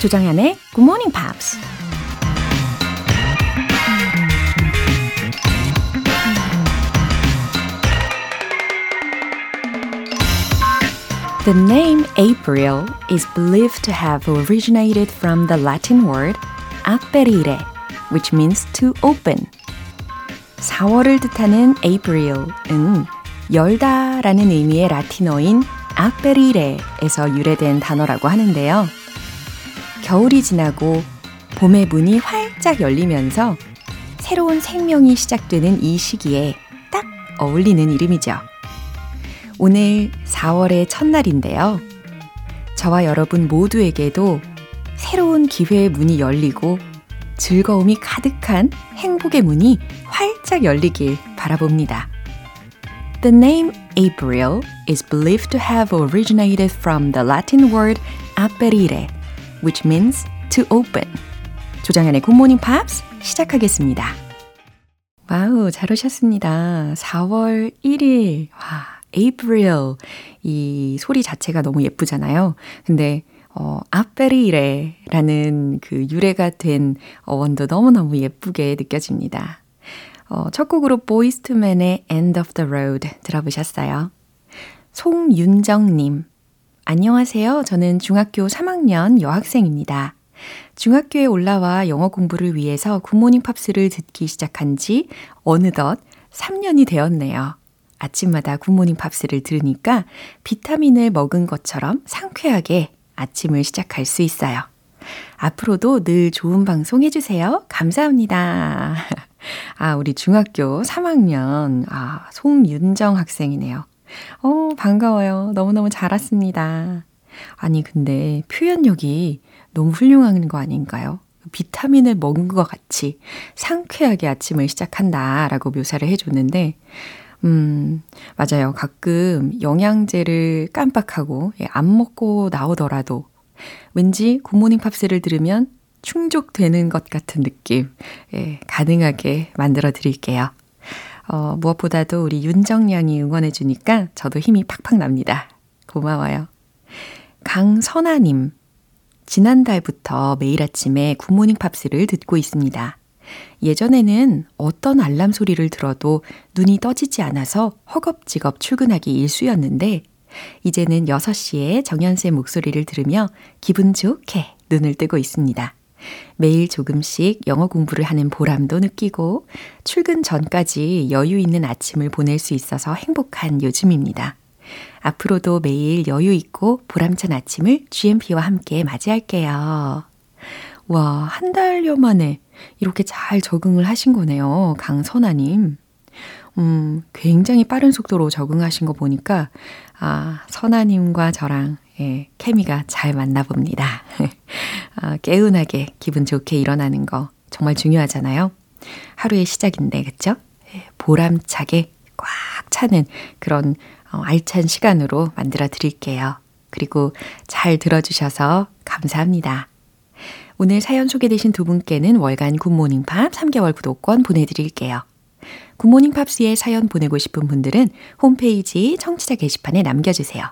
조정현의 Good Morning Pops. The name April is believed to have originated from the Latin word aperire, which means to open. 4월을 뜻하는 April은 열다라는 의미의 라틴어인 aperire에서 유래된 단어라고 하는데요. 겨울이 지나고 봄의 문이 활짝 열리면서 새로운 생명이 시작되는 이 시기에 딱 어울리는 이름이죠. 오늘 4월의 첫날인데요. 저와 여러분 모두에게도 새로운 기회의 문이 열리고 즐거움이 가득한 행복의 문이 활짝 열리길 바라봅니다. The name April is believed to have originated from the Latin word aperire, which means to open. 조장현의 굿모닝 팝스 시작하겠습니다. 와우, 잘 오셨습니다. 4월 1일. 와, April. 이 소리 자체가 너무 예쁘잖아요. 근데 어, aperire 라는 그 유래가 된 어원도 너무너무 예쁘게 느껴집니다. 어, 첫 곡으로 Boyz II Men의 End of the Road 들어보셨어요. 송윤정님. 안녕하세요. 저는 중학교 3학년 여학생입니다. 중학교에 올라와 영어 공부를 위해서 굿모닝 팝스를 듣기 시작한 지 어느덧 3년이 되었네요. 아침마다 굿모닝 팝스를 들으니까 비타민을 먹은 것처럼 상쾌하게 아침을 시작할 수 있어요. 앞으로도 늘 좋은 방송 해주세요. 감사합니다. 아, 우리 중학교 3학년, 아, 송윤정 학생이네요. 어, 반가워요. 너무너무 잘 왔습니다. 아니, 근데 표현력이 너무 훌륭한 거 아닌가요? 비타민을 먹은 것 같이 상쾌하게 아침을 시작한다 라고 묘사를 해줬는데, 음, 맞아요. 가끔 영양제를 깜빡하고 예, 안 먹고 나오더라도 왠지 굿모닝 팝스를 들으면 충족되는 것 같은 느낌, 예, 가능하게 만들어 드릴게요. 어, 무엇보다도 우리 윤정양이 응원해 주니까 저도 힘이 팍팍 납니다. 고마워요. 강선아님, 지난달부터 매일 아침에 굿모닝 팝스를 듣고 있습니다. 예전에는 어떤 알람 소리를 들어도 눈이 떠지지 않아서 허겁지겁 출근하기 일쑤였는데, 이제는 6시에 정연쌤 목소리를 들으며 기분 좋게 눈을 뜨고 있습니다. 매일 조금씩 영어 공부를 하는 보람도 느끼고 출근 전까지 여유 있는 아침을 보낼 수 있어서 행복한 요즘입니다. 앞으로도 매일 여유 있고 보람찬 아침을 GMP와 함께 맞이할게요. 와, 한 달여 만에 이렇게 잘 적응을 하신 거네요. 강선아님. 음, 굉장히 빠른 속도로 적응하신 거 보니까, 아, 선아님과 저랑, 예, 케미가 잘 맞나 봅니다. 아, 개운하게 기분 좋게 일어나는 거 정말 중요하잖아요. 하루의 시작인데, 그쵸? 예, 보람차게 꽉 차는 그런 어, 알찬 시간으로 만들어 드릴게요. 그리고 잘 들어주셔서 감사합니다. 오늘 사연 소개되신 두 분께는 월간 굿모닝 팝 3개월 구독권 보내드릴게요. 굿모닝 팝스에 사연 보내고 싶은 분들은 홈페이지 청취자 게시판에 남겨주세요.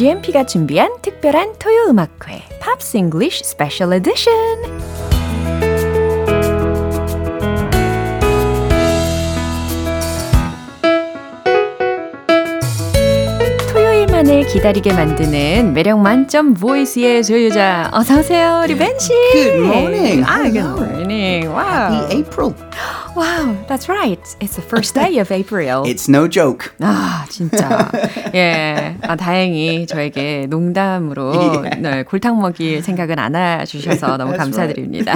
GMP가 준비한 특별한 토요 음악회 팝스 English Special Edition 토요일만을 기다리게 만드는 매력 만점 보이스의 소유자 어서 오세요 우리 벤 씨. Good morning. 아, good morning. Wow. Happy April. Wow, that's right. It's the first day of April. It's no joke. 아, 진짜. 예. 아, 다행히 저에게 농담으로 Yeah. 네, 골탕 먹일 생각은 안 해주셔서 너무 감사드립니다.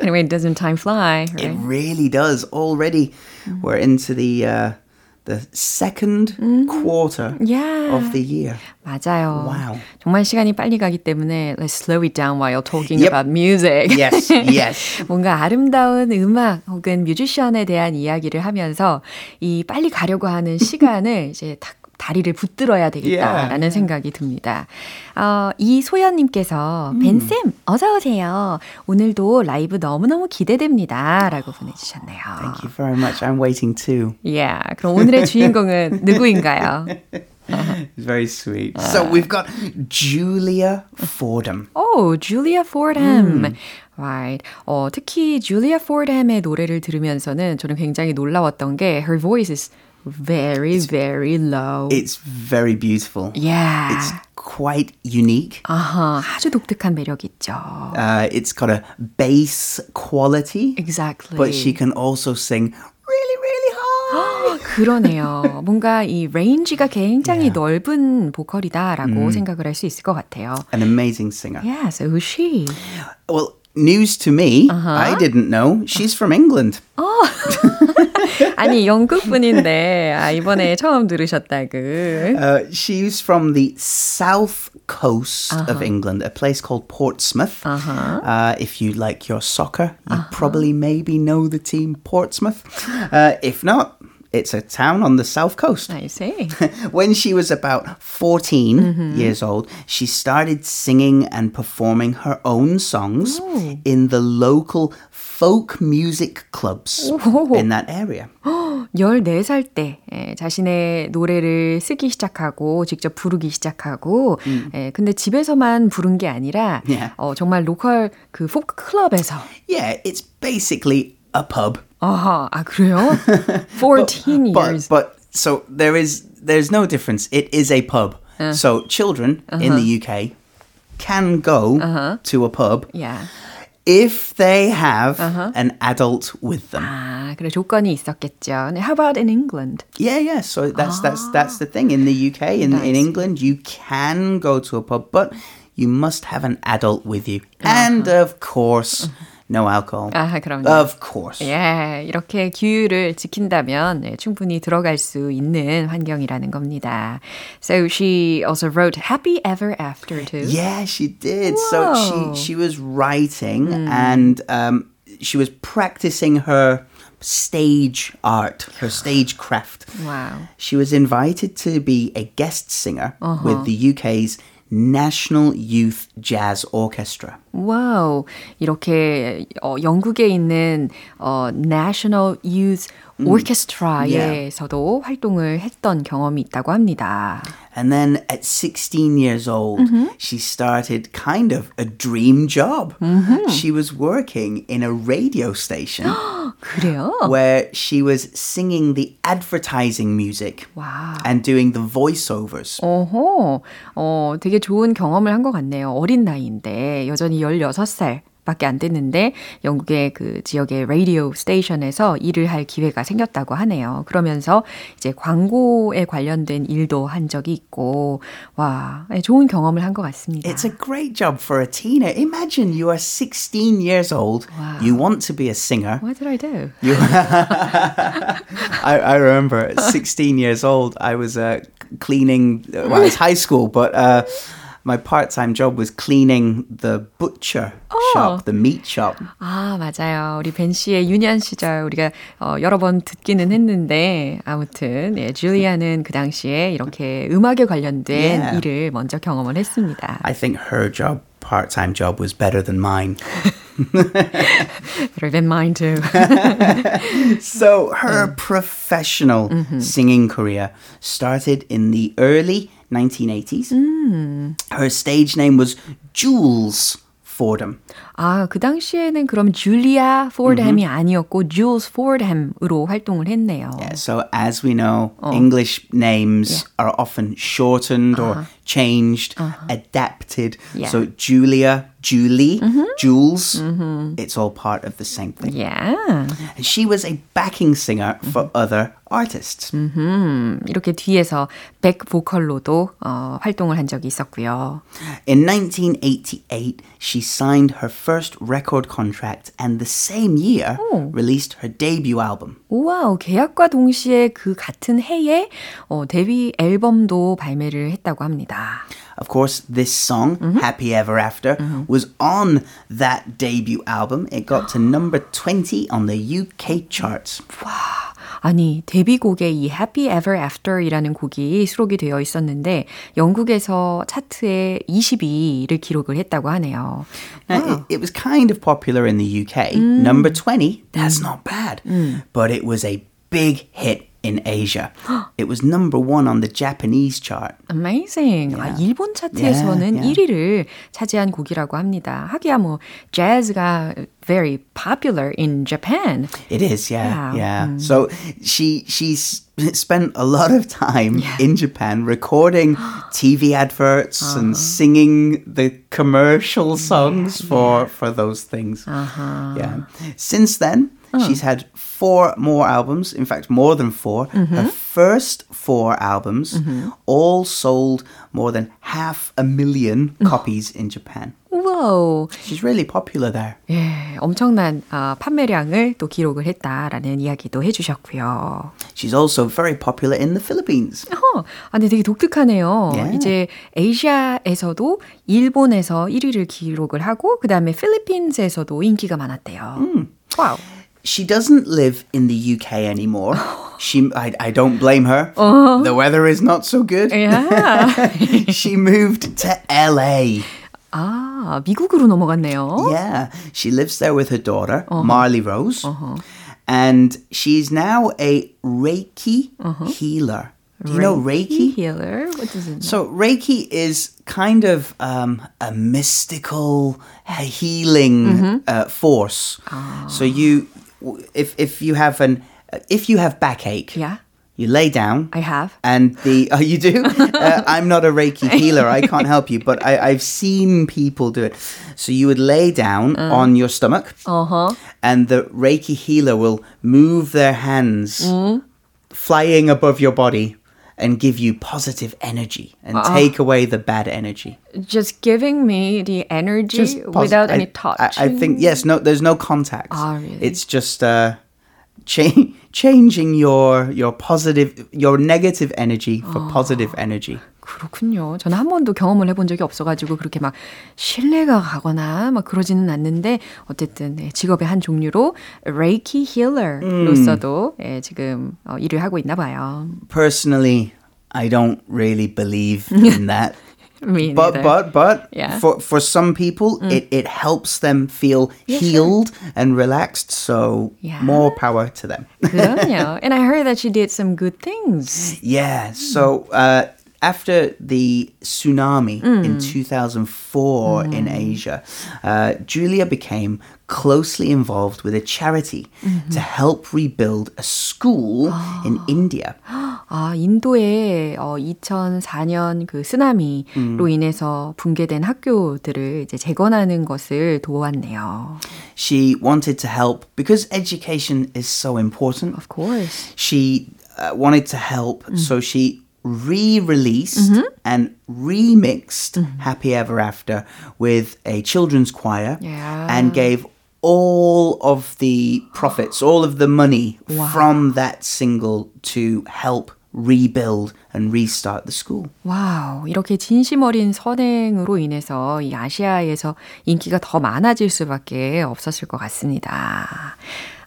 anyway, doesn't time fly? It Right? really does. Already, we're into the uh, the second quarter Yeah. of the year. 맞아요. Wow. 정말 시간이 빨리 가기 때문에 let's slow it down while talking Yep. about music. Yes, yes. 뭔가 아름다운 음악 혹은 뮤지션에 대한 이야기를 하면서 이 빨리 가려고 하는 시간을 이제 탁 다리를 붙들어야 되겠다라는 Yeah. 생각이 듭니다. 어, 이소연님께서 벤쌤 어서 오세요. 오늘도 라이브 너무너무 기대됩니다. 라고 보내주셨네요. Thank you very much. I'm waiting too. Yeah, 그럼 오늘의 주인공은 누구인가요? It's very sweet. So we've got Julia Fordham. 오, 줄리아 포드햄. Right. 어, 특히 줄리아 포드햄의 노래를 들으면서는 저는 굉장히 놀라웠던 게 her voice is very, very low. It's very beautiful. yeah. It's quite unique. 아하, 아주 독특한 매력 있죠. Uh, it's got a bass quality, Exactly. but she can also sing really, really high. 그러네요. 뭔가 이 레인지가 굉장히 넓은 보컬이다라고 생각을 할 수 있을 것 같아요. An amazing singer. Yeah, so who's she? Well, news to me, I didn't know. She's from England. 아니, 영국 분인데, 아, 이번에 처음 들으셨다고. Uh, she's from the south coast of England, a place called Portsmouth. Uh, if you like your soccer, you probably maybe know the team Portsmouth. Uh, if not, it's a town on the south coast. I see. when she was about 14 years old, she started singing and performing her own songs in the local folk music clubs in that area. 14살 때 예, 자신의 노래를 쓰기 시작하고 직접 부르기 시작하고 예, 근데 집에서만 부른 게 아니라 Yeah. 어, 정말 로컬 그 포크 클럽에서 Yeah, it's basically a pub. 아하, 아 그래요? 14 But years. but so there is there's no difference. It is a pub. So children in the UK can go to a pub yeah. if they have an adult with them. 아, 그래 조건이 있었겠죠. 네, How about in England? Yeah, yeah. So that's that's that's the thing in the UK in in Nice. England you can go to a pub, but you must have an adult with you, and of course, no alcohol. 아, 그럼요. Of course. 예, 이렇게 규율을 지킨다면 네, 충분히 들어갈 수 있는 환경이라는 겁니다. So she also wrote Happy Ever After too. Yeah, she did. So Whoa. she she was writing and um, she was practicing her stage art, her stage craft. Wow. She was invited to be a guest singer with the UK's National Youth Jazz Orchestra. 와우. 이렇게 어, 영국에 있는 어, National Youth Orchestra에서도 활동을 했던 경험이 있다고 합니다. And then at 16 years old, she started kind of a dream job. She was working in a radio station 그래요? where she was singing the advertising music 와우. and doing the voiceovers. 어허, 어, 되게 좋은 경험을 한 것 같네요. 어린 나이인데, 여전히 16살 밖에 안 됐는데, 영국의 그 지역의 라디오 스테이션에서 일을 할 기회가 생겼다고 하네요. 그러면서 이제 광고에 관련된 일도 한 적이 있고, 와, 네, 좋은 경험을 한 것 같습니다. It's a great job for a teenager. Imagine you are 16 years old, you want to be a singer. What did I do? You, I, I remember at 16 years old, I was uh, cleaning, uh, well, it's high school, but uh, my part time job was cleaning the butcher shop, the meat shop. 아, 맞아요. 우리 벤 씨의 유년 시절 우리가 어, 여러 번 듣기는 했는데 아무튼 예, 줄리아는 그 당시에 이렇게 음악에 관련된 Yeah. 일을 먼저 경험을 했습니다. I think her job, part time job, was better than mine. Better than mine too. So her professional singing career started in the early 1980s. Her stage name was Jules Fordham. 아, 그 당시에는 그럼 줄리아 포드햄이 아니었고 줄스 포드햄으로 활동을 했네요. Yeah, so as we know, English names are often shortened or changed, adapted. Yeah. So Julia Julie, Jules. It's all part of the same thing. Yeah. And she was a backing singer for other artists. 음, 이렇게 뒤에서 백 보컬로도 어, 활동을 한 적이 있었고요. In 1988, she signed her first record contract and the same year released her debut album. 우와, 계약과 동시에 그 같은 해에 어, 데뷔 앨범도 발매를 했다고 합니다. Of course, this song, Happy Ever After, was on that debut album. It got to number 20 on the UK charts. 아니, 데뷔곡에 이 Happy Ever After이라는 곡이 수록이 되어 있었는데 영국에서 차트에 22를 기록을 했다고 하네요. Now, it, it was kind of popular in the UK. Number 20, that's not bad. But it was a big hit in Asia. it was number one on the Japanese chart. Amazing. 아, 일본 차트에서는 Yeah, yeah. 1위를 차지한 곡이라고 합니다. 하기야 뭐 재즈가 very popular in Japan. It is, yeah, Yeah. yeah. So she she's spent a lot of time in Japan recording TV adverts and singing the commercial songs for for those things. Yeah. Since then, she's had four more albums. In fact, more than 4 Her first four albums all sold more than half a million copies in Japan. 와우. She's really popular there. 예, 엄청난 아, 판매량을 또 기록을 했다라는 이야기도 해주셨고요. She's also very popular in the Philippines. 어, 아, 근데 되게 독특하네요. Yeah. 이제 아시아에서도 일본에서 1위를 기록을 하고 그 다음에 필리핀스에서도 인기가 많았대요. 와우. She doesn't live in the UK anymore. She, I, I don't blame her. The weather is not so good. Yeah. she moved to LA. 아, 미국으로 넘어갔네요. Yeah, she lives there with her daughter, Marley Rose, and she's now a Reiki healer. Do you know Reiki? Healer? What does it mean? So Reiki is kind of um, a mystical healing uh, force. So you, if if you have an if you have backache, Yeah. you lay down. I have. And the oh, you do? uh, I'm not a Reiki healer. I can't help you, but I, I've seen people do it. So you would lay down on your stomach, Uh-huh. and the Reiki healer will move their hands flying above your body and give you positive energy and take away the bad energy. Just giving me the energy without I- any touch. I, I think yes. No, there's no contact. Ah, really? It's just uh, cha- changing your your positive your negative energy for positive energy. 그렇군요. 저는 한 번도 경험을 해본 적이 없어가지고 그렇게 막 신뢰가 가거나 막 그러지는 않는데 어쨌든 네, 직업의 한 종류로 레이키 힐러로서도 예, 지금 어, 일을 하고 있나 봐요. Personally, I don't really believe in that. Me But neither. but but Yeah. for for some people it, it helps them feel Yeah, sure. healed and relaxed so Yeah. more power to them. And I heard that she did some good things. Yeah. So uh, after the tsunami in 2004 in Asia, uh, Julia became closely involved with a charity to help rebuild a school in India. 아, 인도에 어, 2004년 그 쓰나미로 인해서 붕괴된 학교들을 이제 재건하는 것을 도왔네요. She wanted to help because education is so important. Of course. She uh, wanted to help, so she re-released and remixed Happy Ever After with a children's choir Yeah. and gave all of the profits, all of the money from that single to help rebuild and restart the school. 와우, 이렇게 진심 어린 선행으로 인해서 이 아시아에서 인기가 더 많아질 수밖에 없었을 것 같습니다.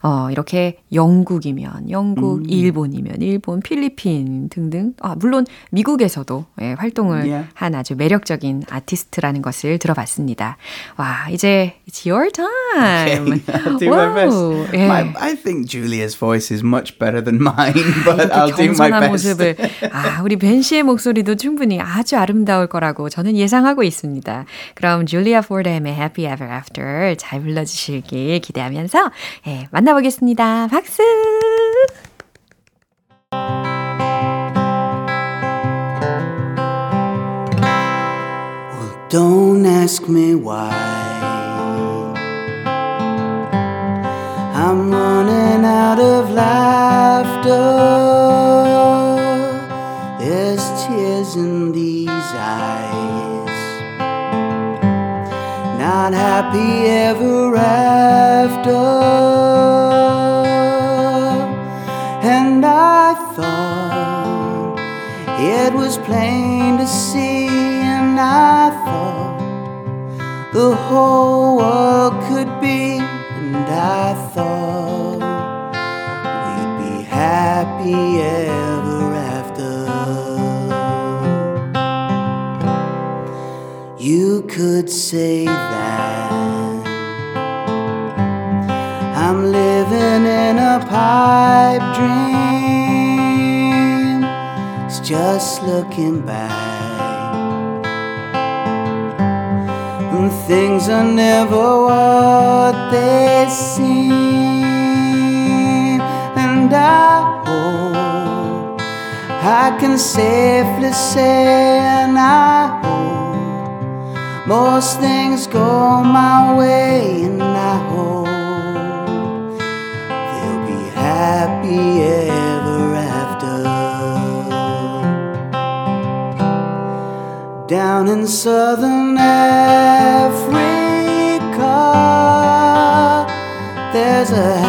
어, 이렇게 영국이면 영국, 일본이면 일본, 필리핀 등등. 아, 물론 미국에서도 예, 활동을 Yeah. 한 아주 매력적인 아티스트라는 것을 들어봤습니다. 와, 이제 it's your time. I'll do my best. 예. My, I think Julia's voice is much better than mine, but I'll do my best. 모습을 아 우리 벤 씨의 목소리도 충분히 아주 아름다울 거라고 저는 예상하고 있습니다. 그럼 줄리아 포르햄의 Happy Ever After 잘 불러 주실길 기대하면서 예, 만나 만나보겠습니다. Don't ask me why. I'm running out of laughter. There's tears in these eyes. Not happy ever after. Was plain to see, and I thought the whole world could be, and I thought we'd be happy ever after. You could say that I'm living in a pipe dream. Just looking back. And things are never what they seem. And I hope I can safely say, and I hope most things go my way, and I hope they'll be happy ever Down in southern Africa, there's a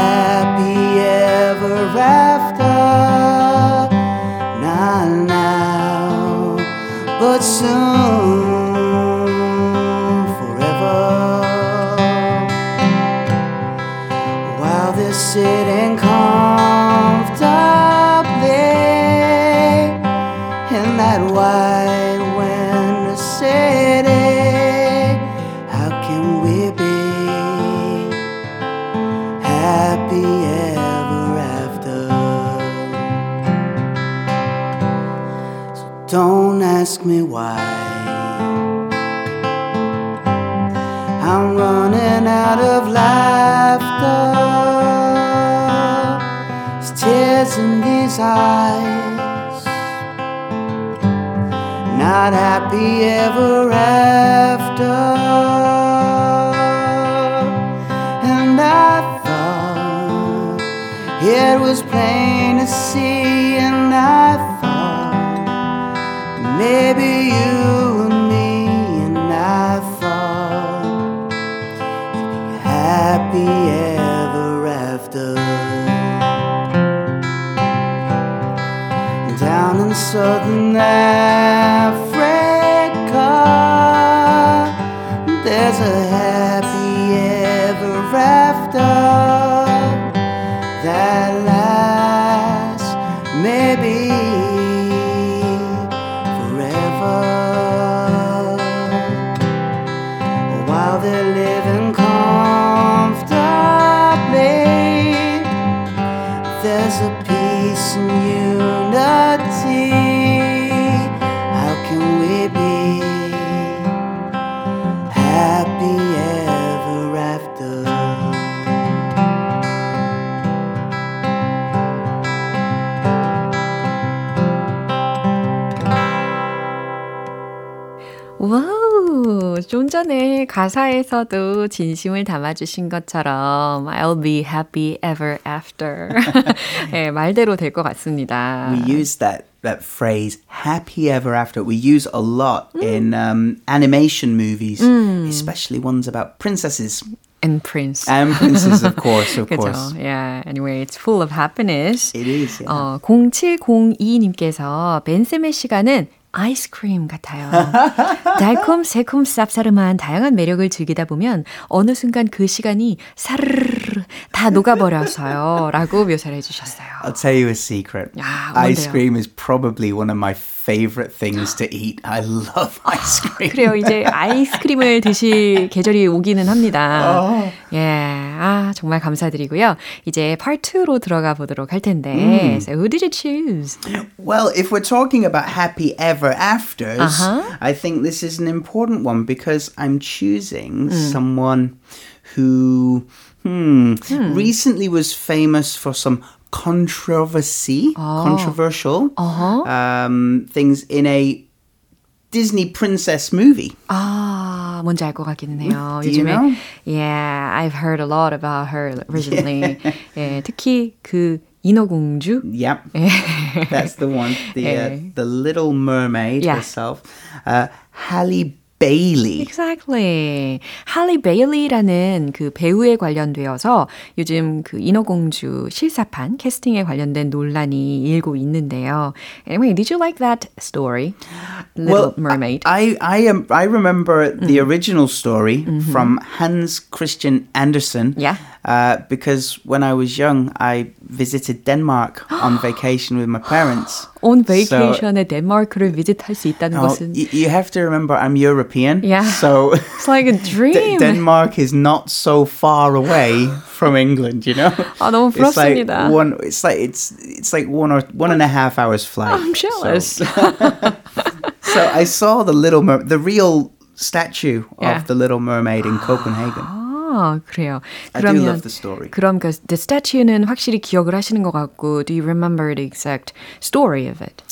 me why. I'm running out of laughter. Tears in these eyes. Not happy ever after. And I thought it was plain 가사에서도 진심을 담아주신 것처럼 I'll be happy ever after. 네, 말대로 될 것 같습니다. We use that that phrase "happy ever after." We use a lot in um, animation movies, especially ones about princesses And Prince. and princes, of course, of course. Yeah. Anyway, it's full of happiness. It is. Yeah. 어, 0702님께서 벤쌤의 시간은 아이스크림 같아요. 달콤, 새콤, 쌉싸름한 다양한 매력을 즐기다 보면 어느 순간 그 시간이 사르르 다 녹아버려서요. 라고 묘사를 해주셨어요. I'll tell you a secret. 야, Ice cream is probably one of my favorite things to eat. I love ice cream. 그래요. 이제 아이스크림을 드실 계절이 오기는 합니다. 어. 예. 아, 정말 감사드리고요. 이제 part 2로 들어가 보도록 할 텐데. So who did you choose? Well, if we're talking about happy ever afters, Uh-huh. I think this is an important one because I'm choosing someone who hmm, recently was famous for some controversy, controversial um, things in a Disney princess movie. 아, 뭔지 알 것 같기는 해요. Do you 요즘에 know? Yeah, I've heard a lot about her recently. 예, 특히 그 인어공주? Yep. That's the one. The, uh, the Little Mermaid Yeah. herself. Uh, Halle Bailey. Exactly. 할리 베일리라는 그 배우에 관련되어서 요즘 그 인어공주 실사판 캐스팅에 관련된 논란이 일고 있는데요. Anyway, did you like that story? Little Mermaid. I I am I remember the original story from Hans Christian Andersen. Yeah. Uh, because when I was young, I visited Denmark on vacation with my parents. 온 So- 베이케이션에 덴마크를 비짓할 수 있다는 Now, 것은 y- you have to remember, I'm European. Yeah. So It's like a D- dream. Denmark is not so far away from England, you know. 아, 너무 It's like 부럽습니다. one. It's like it's it's like one or one and a half hours flight. I'm jealous. So, so I saw the little mer- the real statue Yeah. of the Little Mermaid in Copenhagen. 아, 그래요. I do love the story. 그럼 그 the statue는 확실히 기억을 하시는 것 같고 do you remember the exact story of it?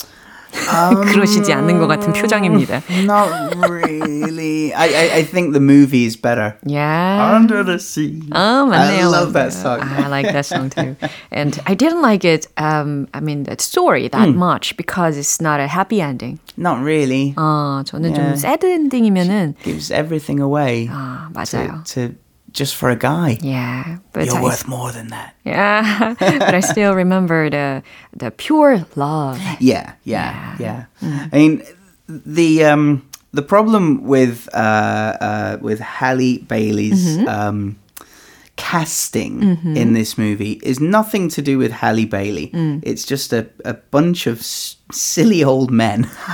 그러시지 않는 것 같은 표정입니다. Not really. I, I I think the movie is better. Yeah. Under the sea. 아, 맞네요. I love that 맞네요. song. I like that song too. And I didn't like it, um, I mean, that story that Hmm. much because it's not a happy ending. Not really. 아, 저는 좀 Yeah. sad ending이면은, Gives everything away 아, to, 맞아요. to just for a guy. Yeah, but You're I, worth more than that. yeah, but I still remember the the pure love. Yeah, yeah, yeah. I mean, the um, the problem with uh, uh, with Halle Bailey's um, casting in this movie is nothing to do with Halle Bailey. It's just a, a bunch of s- silly old men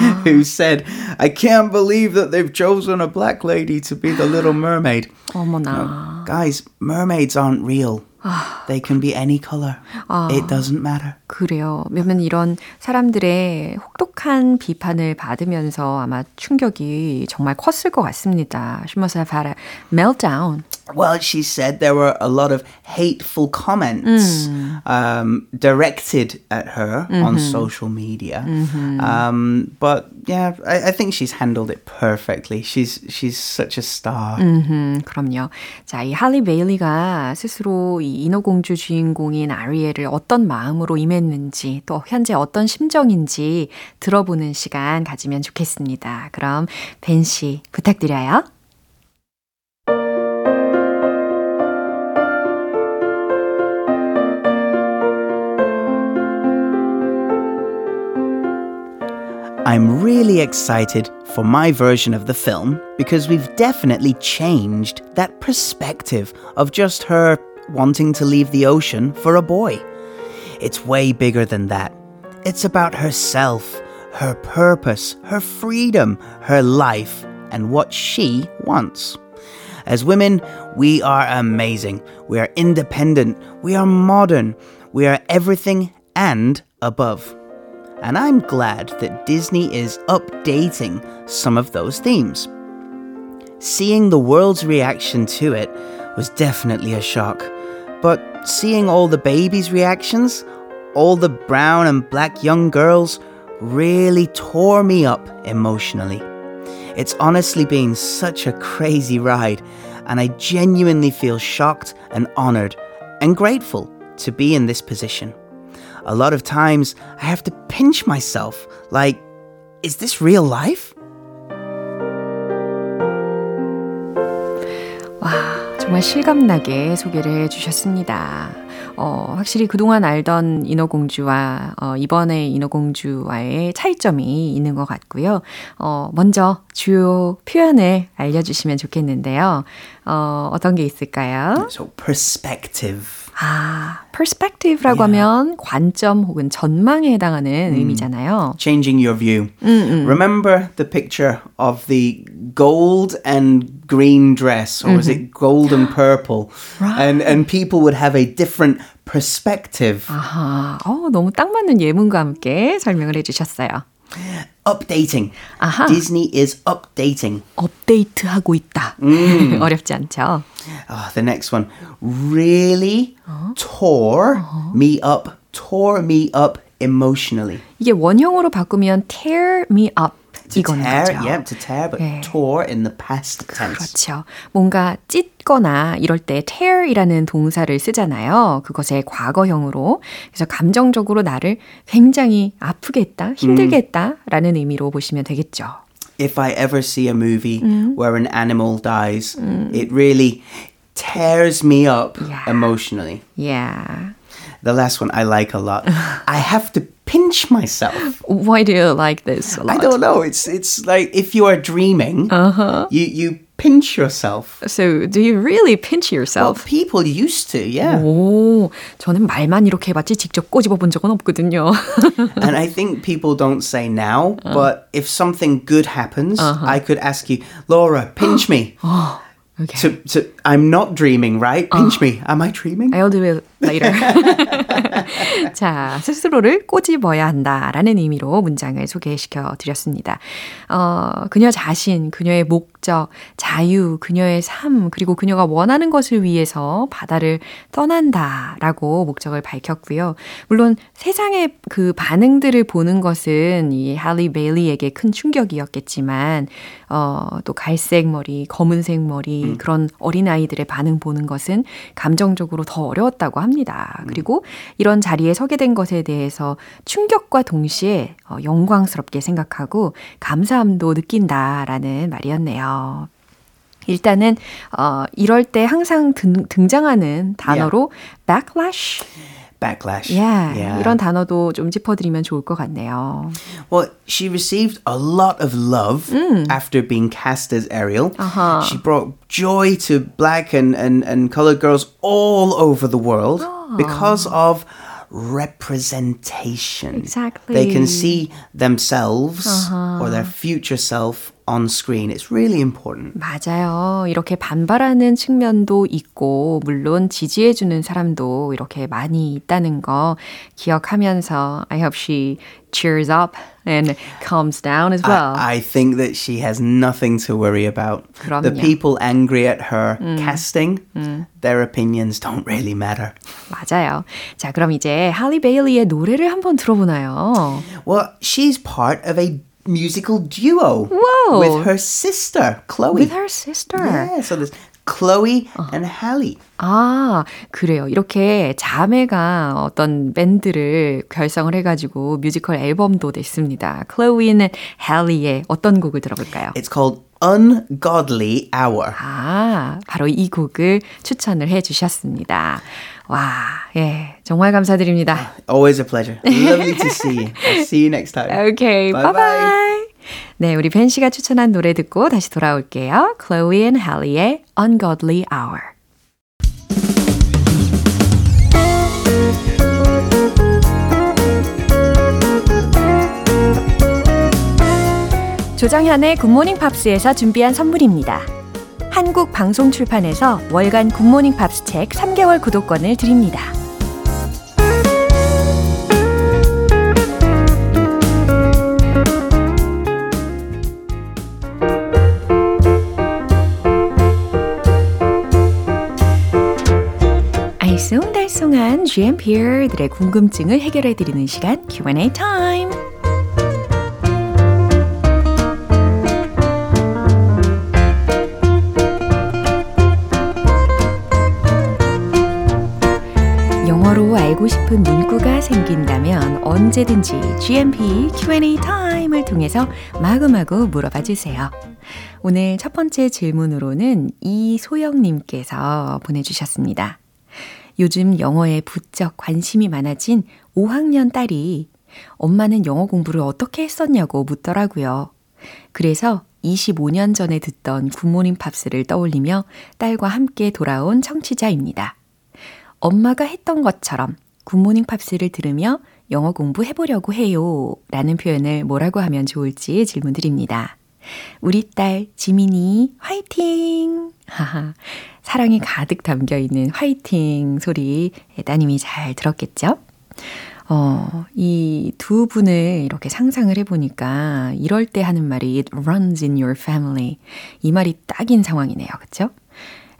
who said, "I can't believe that they've chosen a black lady to be the Little Mermaid." 어머나. Guys, mermaids aren't real. They can be any color. It doesn't matter. 그래요. 왜냐면 이런 사람들의 혹독한 비판을 받으면서 아마 충격이 정말 컸을 것 같습니다. She must have had a meltdown. Well, she said there were a lot of hateful comments um, directed at her on social media. Um, but yeah, I, I think she's handled it perfectly. She's she's such a star. 음, 그럼요. 자, 이 할리 베일리가 스스로 이 인어공주 주인공인 아리엘을 어떤 마음으로 임했는지 또 현재 어떤 심정인지 들어보는 시간 가지면 좋겠습니다. 그럼 벤 씨 부탁드려요. I'm really excited for my version of the film because we've definitely changed that perspective of just her wanting to leave the ocean for a boy. It's way bigger than that. It's about herself, her purpose, her freedom, her life, and what she wants. As women, we are amazing. We are independent. We are modern. We are everything and above. And I'm glad that Disney is updating some of those themes. Seeing the world's reaction to it was definitely a shock. But seeing all the babies' reactions, all the brown and black young girls, really tore me up emotionally. It's honestly been such a crazy ride, and I genuinely feel shocked and honored and grateful to be in this position. A lot of times I have to pinch myself like, is this real life? 정말 실감나게 소개를 해주셨습니다. 어, 확실히 그동안 알던 인어공주와 어, 이번에 인어공주와의 차이점이 있는 것 같고요. 어, 먼저 주요 표현을 알려주시면 좋겠는데요. 어, 어떤 게 있을까요? So, perspective. 아, perspective라고 하면 관점 혹은 전망에 해당하는 의미잖아요. Changing your view. Remember the picture of the gold and green dress, or was it gold and purple? And, and people would have a different perspective. 아하, 어, 너무 딱 맞는 예문과 함께 설명을 해주셨어요. Updating. 아하. Disney is updating. 업데이트하고 있다. 어렵지 않죠? Ah, the next one really tore me up, tore me up emotionally. 이게 원형으로 바꾸면 tear me up 이건 tear, 거죠. yeah, to tear, but 네. tore in the past tense. 그렇죠. 뭔가 찢거나 이럴 때 tear이라는 동사를 쓰잖아요. 그것의 과거형으로. 그래서 감정적으로 나를 굉장히 아프게 했다, 힘들게 했다라는 의미로 보시면 되겠죠. If I ever see a movie Mm. where an animal dies, it really tears me up Yeah. emotionally. Yeah. The last one I like a lot. I have to pinch myself. Why do you like this a lot? I don't know. It's it's like if you are dreaming, Uh-huh. you you pinch yourself. So, do you really pinch Well, yourself? people used to, yeah. 오, 저는 말만 이렇게 해봤지 직접 꼬집어 본 적은 없거든요. and I think people don't say now, but if something good happens, I could ask you, Laura, pinch me. Okay. To, to, I'm not dreaming, right? Pinch me. Am I dreaming? I'll do it later. 자, 스스로를 꼬집어야 한다라는 의미로 문장을 소개시켜 드렸습니다. 어, 그녀 자신, 그녀의 목적, 자유, 그녀의 삶, 그리고 그녀가 원하는 것을 위해서 바다를 떠난다라고 목적을 밝혔고요. 물론 세상의 그 반응들을 보는 것은 이 할리 베일리에게 큰 충격이었겠지만, 어, 또 갈색 머리, 검은색 머리, 그런 어린아이들의 반응 보는 것은 감정적으로 더 어려웠다고 합니다. 그리고 이런 자리에 서게 된 것에 대해서 충격과 동시에 어, 영광스럽게 생각하고 감사함도 느낀다라는 말이었네요. 일단은 어, 이럴 때 항상 등, 등장하는 단어로 backlash, Backlash. yeah, yeah. 이런 단어도 좀 짚어드리면 좋을 것 같네요. Well, she received a lot of love after being cast as Ariel. Uh-huh. She brought joy to black and, and, and colored girls all over the world because of representation. Exactly. They can see themselves or their future self on screen. It's really important. 맞아요. 이렇게 반발하는 측면도 있고, 물론 지지해주는 사람도 이렇게 많이 있다는 거 기억하면서 I hope she cheers up and calms down as well. I, I think that she has nothing to worry about. The 그럼요. people angry at her casting, their opinions don't really matter. 맞아요. 자, 그럼 이제 할리 베일리의 노래를 한번 들어보나요? Well, she's part of a musical duo Whoa. with her sister, Chloe. With her sister. Yeah, so there's Chloe and Halle. 아, 그래요. 이렇게 자매가 어떤 밴드를 결성을 해가지고 뮤지컬 앨범도 냈습니다. Chloe and Halle의 어떤 곡을 들어볼까요? It's called Ungodly Hour. 아, 바로 이 곡을 추천을 해 주셨습니다. 와, 예, 정말 감사드립니다. Always a pleasure. Lovely to see you. I'll see you next time. 오케이, Bye 바이바이. 네, 우리 벤 씨가 추천한 노래 듣고 다시 돌아올게요. Chloe and Halle의 Ungodly Hour. 조정현의 굿모닝 팝스에서 준비한 선물입니다. 한국 방송 출판에서 월간 굿모닝 팝스 책 3개월 구독권을 드립니다. 알쏭달쏭한 GMP들의 궁금증을 해결해 드리는 시간 Q&A time. 영어로 알고 싶은 문구가 생긴다면 언제든지 GMP Q&A time을 통해서 마구마구 물어봐 주세요. 오늘 첫 번째 질문으로는 이소영님께서 보내주셨습니다. 요즘 영어에 부쩍 관심이 많아진 5학년 딸이 엄마는 영어 공부를 어떻게 했었냐고 묻더라고요. 그래서 25년 전에 듣던 굿모닝 팝스를 떠올리며 딸과 함께 돌아온 청취자입니다. 엄마가 했던 것처럼 굿모닝 팝스를 들으며 영어 공부해보려고 해요. 라는 표현을 뭐라고 하면 좋을지 질문 드립니다. 우리 딸 지민이 화이팅! 하하. 사랑이 가득 담겨 있는 화이팅 소리 따님이 잘 들었겠죠? 어, 이 두 분을 이렇게 상상을 해보니까 이럴 때 하는 말이 it runs in your family. 이 말이 딱인 상황이네요. 그쵸?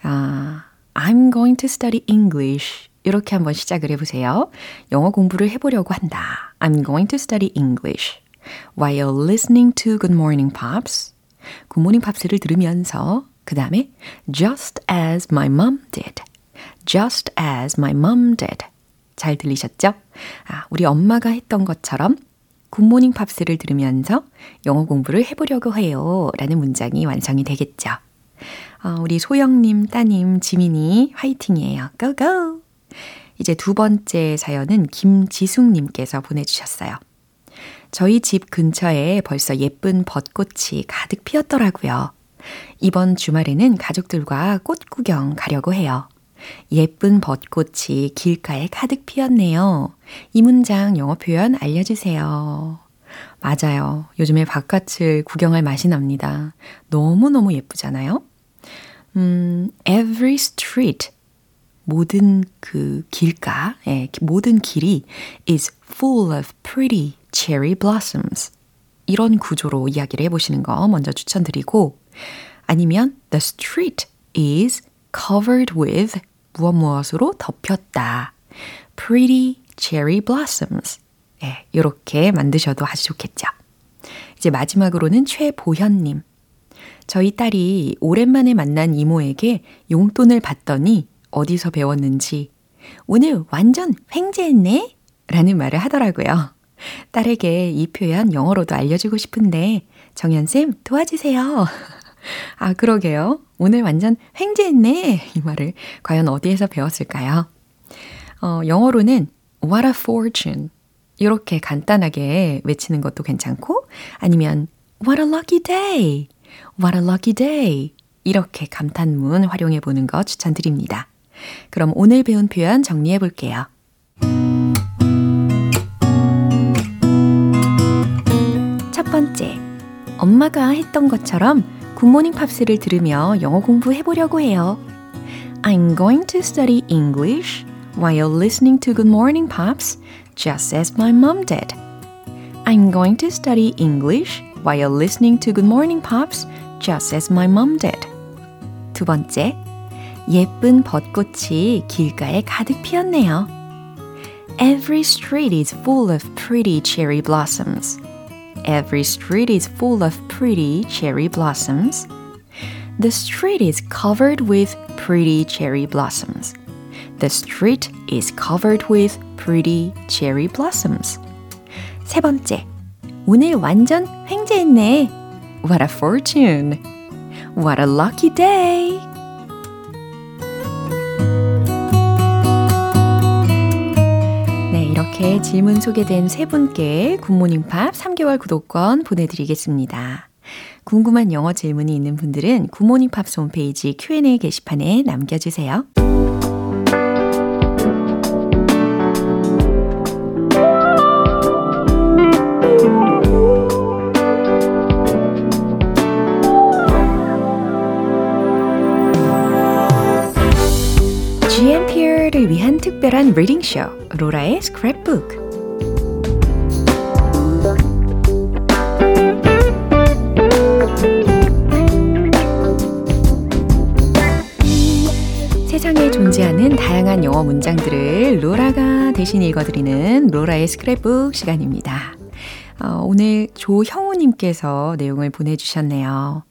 아, I'm going to study English. 이렇게 한번 시작을 해보세요. 영어 공부를 해보려고 한다. I'm going to study English. While listening to Good Morning Pops. 굿모닝 팝스를 들으면서 그 다음에 just as my mom did. just as my mom did. 잘 들리셨죠? 아, 우리 엄마가 했던 것처럼 굿모닝 팝스를 들으면서 영어 공부를 해보려고 해요. 라는 문장이 완성이 되겠죠. 어, 우리 소영님, 따님, 지민이 화이팅이에요. 고고! 이제 두 번째 사연은 김지숙님께서 보내주셨어요. 저희 집 근처에 벌써 예쁜 벚꽃이 가득 피었더라고요. 이번 주말에는 가족들과 꽃 구경 가려고 해요. 예쁜 벚꽃이 길가에 가득 피었네요. 이 문장 영어 표현 알려주세요. 맞아요. 요즘에 바깥을 구경할 맛이 납니다. 너무너무 예쁘잖아요? 음, every street. 모든 그 길가, 예, 모든 길이 is full of pretty cherry blossoms. 이런 구조로 이야기를 해보시는 거 먼저 추천드리고, 아니면 the street is covered with 무엇 무엇으로 덮였다. pretty cherry blossoms. 예, 이렇게 만드셔도 아주 좋겠죠. 이제 마지막으로는 최보현님. 저희 딸이 오랜만에 만난 이모에게 용돈을 받더니 어디서 배웠는지 오늘 완전 횡재했네? 라는 말을 하더라고요. 딸에게 이 표현 영어로도 알려주고 싶은데 정연쌤 도와주세요. 아, 그러게요. 오늘 완전 횡재했네. 이 말을 과연 어디에서 배웠을까요? 어, 영어로는 what a fortune. 이렇게 간단하게 외치는 것도 괜찮고, 아니면 what a lucky day. What a lucky day. 이렇게 감탄문 활용해 보는 거 추천드립니다. 그럼 오늘 배운 표현 정리해 볼게요. 첫 번째, 엄마가 했던 것처럼 굿모닝 팝스를 들으며 영어 공부해 보려고 해요. I'm going to study English while listening to Good Morning Pops just as my mom did. I'm going to study English while listening to Good Morning Pops just as my mom did. 두 번째, 예쁜 벚꽃이 길가에 가득 피었네요. Every street is full of pretty cherry blossoms. Every street is full of pretty cherry blossoms. The street is covered with pretty cherry blossoms. The street is covered with pretty cherry blossoms. 세 번째, 오늘 완전 횡재했네. What a fortune. What a lucky day. 이렇게 질문 소개된 세 분께 굿모닝 팝 3개월 구독권 보내드리겠습니다. 궁금한 영어 질문이 있는 분들은 굿모닝 팝스 홈페이지 Q&A 게시판에 남겨주세요. 특별한 리딩쇼 로라의 스크랩북 세상에 존재하는 다양한 영어 문장들을 로라가 대신 읽어드리는 로라의 스크랩북 시간입니다. 어, 오늘 조형우님께서 내용을 보내주셨네요.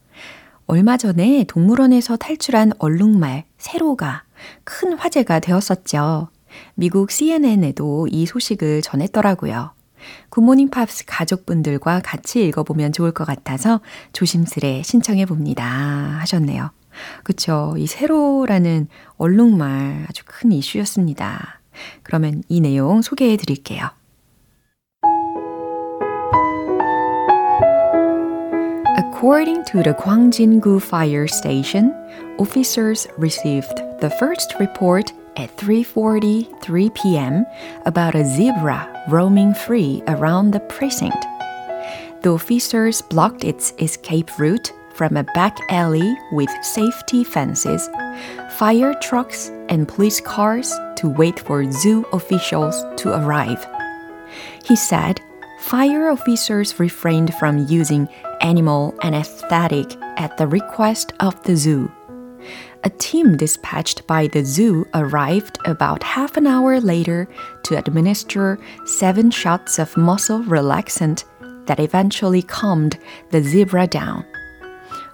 얼마 전에 동물원에서 탈출한 얼룩말, 세로가 큰 화제가 되었었죠. 미국 CNN에도 이 소식을 전했더라고요. 굿모닝 팝스 가족분들과 같이 읽어보면 좋을 것 같아서 조심스레 신청해 봅니다. 하셨네요. 그쵸. 이 세로라는 얼룩말 아주 큰 이슈였습니다. 그러면 이 내용 소개해 드릴게요. According to the Gwangjin-gu fire station, officers received the first report at 3:43 p.m. about a zebra roaming free around the precinct. The officers blocked its escape route from a back alley with safety fences, fire trucks, and police cars to wait for zoo officials to arrive. He said fire officers refrained from using animal anesthetic at the request of the zoo. A team dispatched by the zoo arrived about half an hour later to administer seven shots of muscle relaxant, that eventually calmed the zebra down.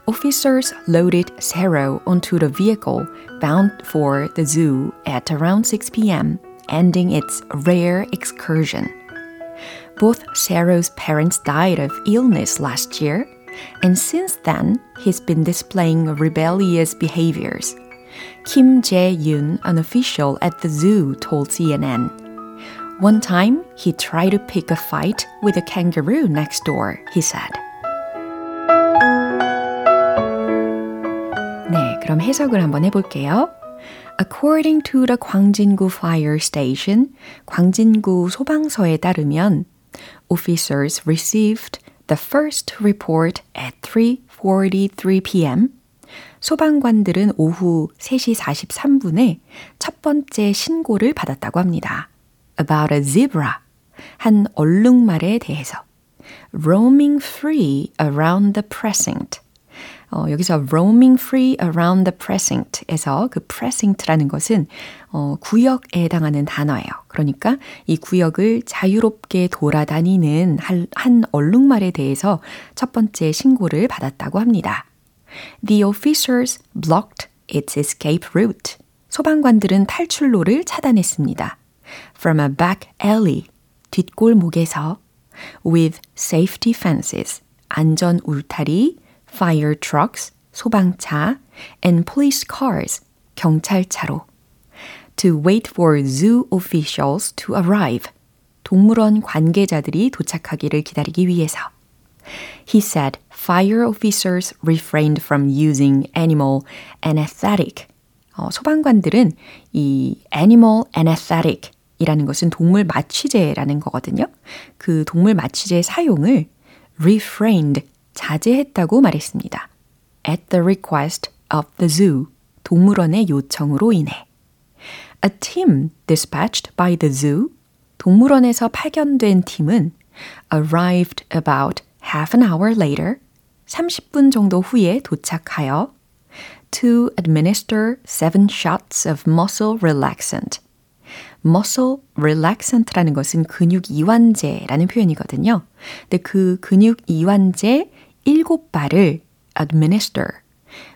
Officers loaded Sarah onto the vehicle bound for the zoo at around 6 p.m., ending its rare excursion. Both Sarah's parents died of illness last year, and since then, he's been displaying rebellious behaviors. Kim Jae-yoon, an official at the zoo, told CNN. One time, he tried to pick a fight with a kangaroo next door, he said. 네, 그럼 해석을 한번 해볼게요. According to the 광진구 fire station, 광진구 소방서에 따르면 officers received the first report at 3:43 p.m. 소방관들은 오후 3시 43분에 첫 번째 신고를 받았다고 합니다. About a zebra. 한 얼룩말에 대해서. Roaming free around the precinct. 어, 여기서 roaming free around the precinct에서 그 precinct라는 것은 어, 구역에 해당하는 단어예요. 그러니까 이 구역을 자유롭게 돌아다니는 한, 한 얼룩말에 대해서 첫 번째 신고를 받았다고 합니다. The officers blocked its escape route. 소방관들은 탈출로를 차단했습니다. From a back alley, 뒷골목에서 with safety fences, 안전 울타리, fire trucks, 소방차, and police cars, 경찰차로. To wait for zoo officials to arrive. 동물원 관계자들이 도착하기를 기다리기 위해서. He said fire officers refrained from using animal anesthetic. 어, 소방관들은 이 animal anesthetic 이라는 것은 동물 마취제라는 거거든요. 그 동물 마취제 사용을 refrained 자제했다고 말했습니다. At the request of the zoo. 동물원의 요청으로 인해. A team dispatched by the zoo. 동물원에서 파견된 팀은 arrived about half an hour later. 30분 정도 후에 도착하여 to administer seven shots of muscle relaxant. muscle relaxant라는 것은 근육 이완제라는 표현이거든요. 근데 그 근육 이완제 7발을 administer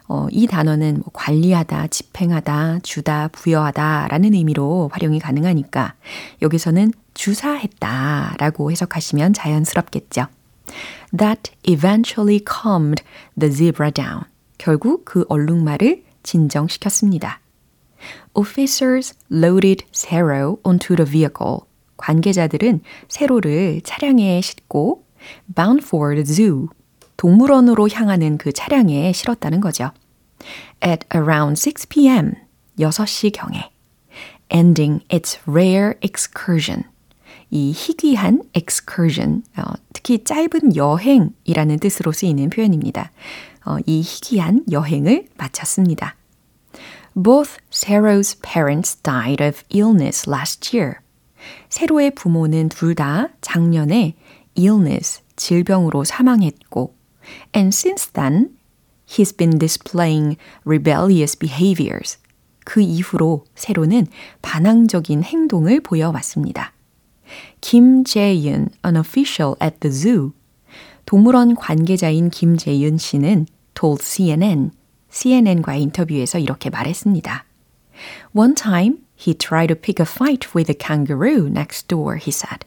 어, 이 단어는 뭐 관리하다, 집행하다, 주다, 부여하다 라는 의미로 활용이 가능하니까 여기서는 주사했다 라고 해석하시면 자연스럽겠죠. That eventually calmed the zebra down. 결국 그 얼룩말을 진정시켰습니다. Officers loaded Zero onto the vehicle. 관계자들은 세로를 차량에 싣고 bound for the zoo. 동물원으로 향하는 그 차량에 실었다는 거죠. At around 6 p.m. 6시경에 ending its rare excursion. 이 희귀한 excursion, 어, 특히 짧은 여행이라는 뜻으로 쓰이는 표현입니다. 어, 이 희귀한 여행을 마쳤습니다. Both Sarah's parents died of illness last year. 세로의 부모는 둘 다 작년에 illness, 질병으로 사망했고, and since then, he's been displaying rebellious behaviors. 그 이후로 세로는 반항적인 행동을 보여왔습니다. Jae-yoon, an official at the zoo, 동물원 관계자인 김재윤 씨는 told CNN, CNN과의 인터뷰에서 이렇게 말했습니다. One time, he tried to pick a fight with a kangaroo next door, he said.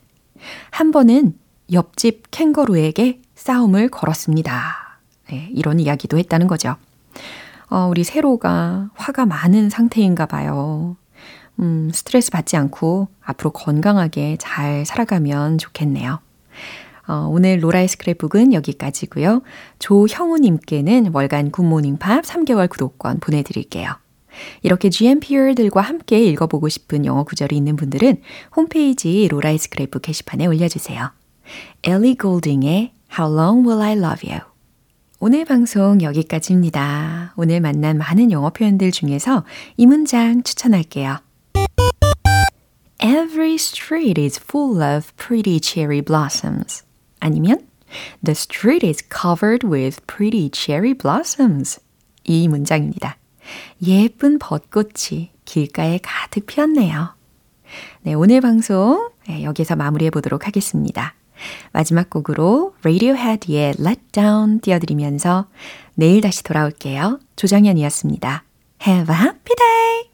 한 번은 옆집 캥거루에게 싸움을 걸었습니다. 네, 이런 이야기도 했다는 거죠. 어, 우리 세로가 화가 많은 상태인가 봐요. 음, 스트레스 받지 않고 앞으로 건강하게 잘 살아가면 좋겠네요. 어, 오늘 로라의 스크랩북은 여기까지고요. 조형우님께는 월간 굿모닝 팝 3개월 구독권 보내드릴게요. 이렇게 GMPR들과 함께 읽어보고 싶은 영어 구절이 있는 분들은 홈페이지 로라의 스크랩북 게시판에 올려주세요. 엘리 골딩의 How Long Will I Love You 오늘 방송 여기까지입니다. 오늘 만난 많은 영어 표현들 중에서 이 문장 추천할게요. Every street is full of pretty cherry blossoms. 아니면 The street is covered with pretty cherry blossoms. 이 문장입니다. 예쁜 벚꽃이 길가에 가득 피었네요. 네, 오늘 방송 여기서 마무리해 보도록 하겠습니다. 마지막 곡으로 Radiohead의 Let Down 띄워드리면서 내일 다시 돌아올게요. 조정현이었습니다. Have a happy day!